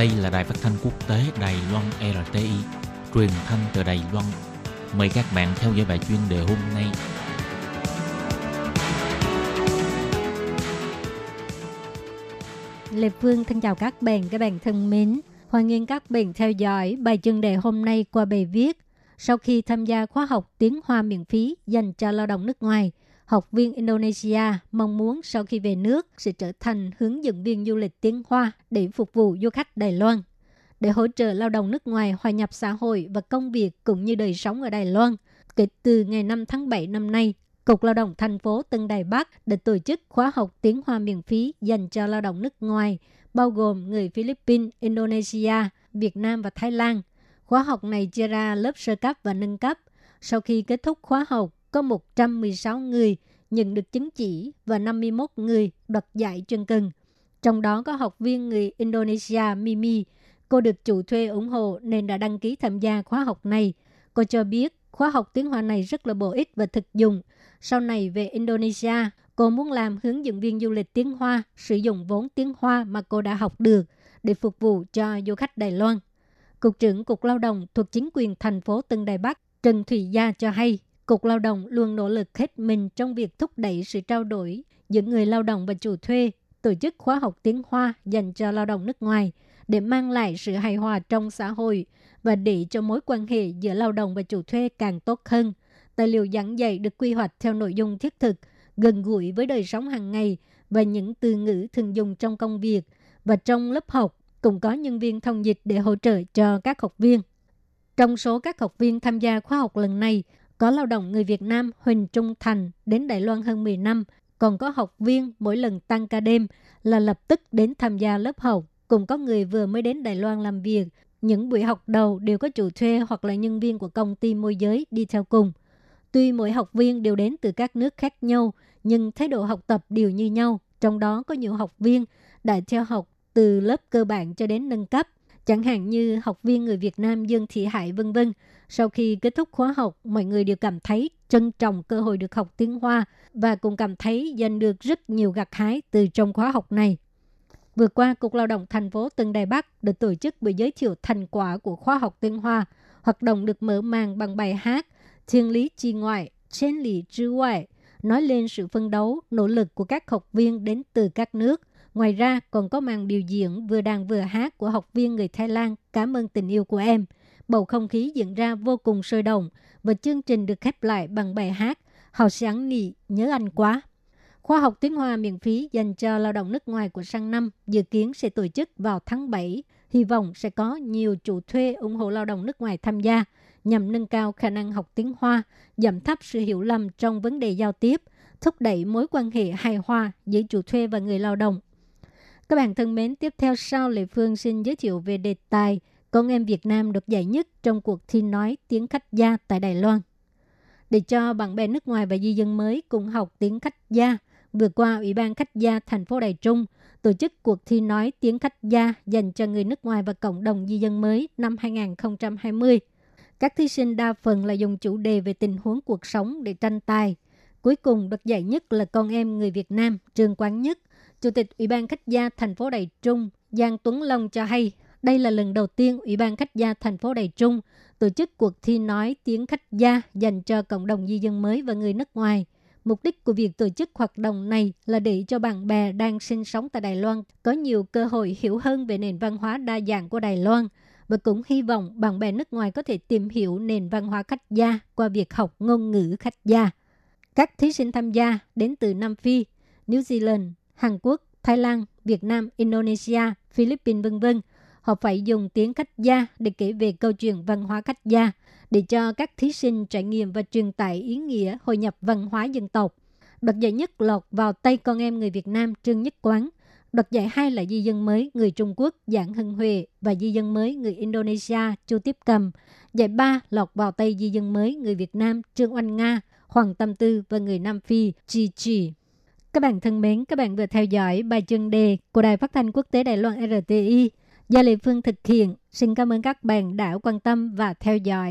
Đây là đài phát thanh quốc tế Đài Loan RTI, truyền thanh từ Đài Loan. Mời các bạn theo dõi bài chuyên đề hôm nay. Lê Phương thân chào các bạn, các bạn thân mến. Hoan nghênh các bạn theo dõi bài chuyên đề hôm nay qua bài viết Sau khi tham gia khóa học tiếng Hoa miễn phí dành cho lao động nước ngoài, học viên Indonesia mong muốn sau khi về nước sẽ trở thành hướng dẫn viên du lịch tiếng Hoa để phục vụ du khách Đài Loan. Để hỗ trợ lao động nước ngoài hòa nhập xã hội và công việc cũng như đời sống ở Đài Loan, kể từ ngày 5 tháng 7 năm nay, Cục Lao động thành phố Tân Đài Bắc đã tổ chức khóa học tiếng Hoa miễn phí dành cho lao động nước ngoài, bao gồm người Philippines, Indonesia, Việt Nam và Thái Lan. Khóa học này chia ra lớp sơ cấp và nâng cấp. Sau khi kết thúc khóa học, có 116 người nhận được chứng chỉ và 51 người đoạt giải chuyên cần. Trong đó có học viên người Indonesia Mimi. Cô được chủ thuê ủng hộ nên đã đăng ký tham gia khóa học này. Cô cho biết khóa học tiếng Hoa này rất là bổ ích và thực dụng. Sau này về Indonesia, cô muốn làm hướng dẫn viên du lịch tiếng Hoa, sử dụng vốn tiếng Hoa mà cô đã học được để phục vụ cho du khách Đài Loan. Cục trưởng Cục Lao động thuộc chính quyền thành phố Tân Đài Bắc Trần Thủy Gia cho hay, Cục Lao động luôn nỗ lực hết mình trong việc thúc đẩy sự trao đổi giữa người lao động và chủ thuê, tổ chức khóa học tiếng Hoa dành cho lao động nước ngoài để mang lại sự hài hòa trong xã hội và để cho mối quan hệ giữa lao động và chủ thuê càng tốt hơn. Tài liệu giảng dạy được quy hoạch theo nội dung thiết thực, gần gũi với đời sống hàng ngày và những từ ngữ thường dùng trong công việc và trong lớp học cũng có nhân viên thông dịch để hỗ trợ cho các học viên. Trong số các học viên tham gia khóa học lần này, có lao động người Việt Nam Huỳnh Trung Thành đến Đài Loan hơn 10 năm, còn có học viên mỗi lần tăng ca đêm là lập tức đến tham gia lớp học. Cùng có người vừa mới đến Đài Loan làm việc. Những buổi học đầu đều có chủ thuê hoặc là nhân viên của công ty môi giới đi theo cùng. Tuy mỗi học viên đều đến từ các nước khác nhau, nhưng thái độ học tập đều như nhau. Trong đó có nhiều học viên đã theo học từ lớp cơ bản cho đến nâng cấp. Chẳng hạn như học viên người Việt Nam Dương Thị Hải vân vân sau khi kết thúc khóa học, mọi người đều cảm thấy trân trọng cơ hội được học tiếng Hoa và cũng cảm thấy giành được rất nhiều gặt hái từ trong khóa học này. Vừa qua, Cục Lao động thành phố Tân Đài Bắc đã tổ chức buổi giới thiệu thành quả của khóa học tiếng Hoa. Hoạt động được mở màn bằng bài hát Thiên lý chi ngoại, trên lý chư ngoại, nói lên sự phân đấu, nỗ lực của các học viên đến từ các nước. Ngoài ra, còn có màn biểu diễn vừa đàn vừa hát của học viên người Thái Lan Cảm ơn tình yêu của em – bầu không khí diễn ra vô cùng sôi động và chương trình được khép lại bằng bài hát Hào sáng nị nhớ anh quá. Khoa học tiếng Hoa miễn phí dành cho lao động nước ngoài của sang năm dự kiến sẽ tổ chức vào tháng 7. Hy vọng sẽ có nhiều chủ thuê ủng hộ lao động nước ngoài tham gia nhằm nâng cao khả năng học tiếng Hoa, giảm thấp sự hiểu lầm trong vấn đề giao tiếp, thúc đẩy mối quan hệ hài hòa giữa chủ thuê và người lao động. Các bạn thân mến, tiếp theo sau Lệ Phương xin giới thiệu về đề tài con em Việt Nam được giải nhất trong cuộc thi nói tiếng khách gia tại Đài Loan. Để cho bạn bè nước ngoài và di dân mới cùng học tiếng khách gia, vừa qua Ủy ban khách gia thành phố Đài Trung tổ chức cuộc thi nói tiếng khách gia dành cho người nước ngoài và cộng đồng di dân mới năm 2020. Các thí sinh đa phần là dùng chủ đề về tình huống cuộc sống để tranh tài. Cuối cùng được giải nhất là con em người Việt Nam Trương Quán Nhất. Chủ tịch Ủy ban khách gia thành phố Đài Trung Giang Tuấn Long cho hay đây là lần đầu tiên Ủy ban khách gia thành phố Đài Trung tổ chức cuộc thi nói tiếng khách gia dành cho cộng đồng di dân mới và người nước ngoài. Mục đích của việc tổ chức hoạt động này là để cho bạn bè đang sinh sống tại Đài Loan có nhiều cơ hội hiểu hơn về nền văn hóa đa dạng của Đài Loan và cũng hy vọng bạn bè nước ngoài có thể tìm hiểu nền văn hóa khách gia qua việc học ngôn ngữ khách gia. Các thí sinh tham gia đến từ Nam Phi, New Zealand, Hàn Quốc, Thái Lan, Việt Nam, Indonesia, Philippines v.v họ phải dùng tiếng khách gia để kể về câu chuyện văn hóa khách gia, để cho các thí sinh trải nghiệm và truyền tải ý nghĩa hội nhập văn hóa dân tộc. Đoạt giải nhất lọt vào tay con em người Việt Nam Trương Nhất Quán. Đoạt giải hai là di dân mới người Trung Quốc Giảng Hưng Huệ và di dân mới người Indonesia Chu Tiếp Cầm. Giải ba lọt vào tay di dân mới người Việt Nam Trương Oanh Nga, Hoàng Tâm Tư và người Nam Phi Chi Chi. Các bạn thân mến, các bạn vừa theo dõi bài chuyên đề của Đài Phát thanh Quốc tế Đài Loan RTI Do Lê Phương thực hiện, xin cảm ơn các bạn đã quan tâm và theo dõi.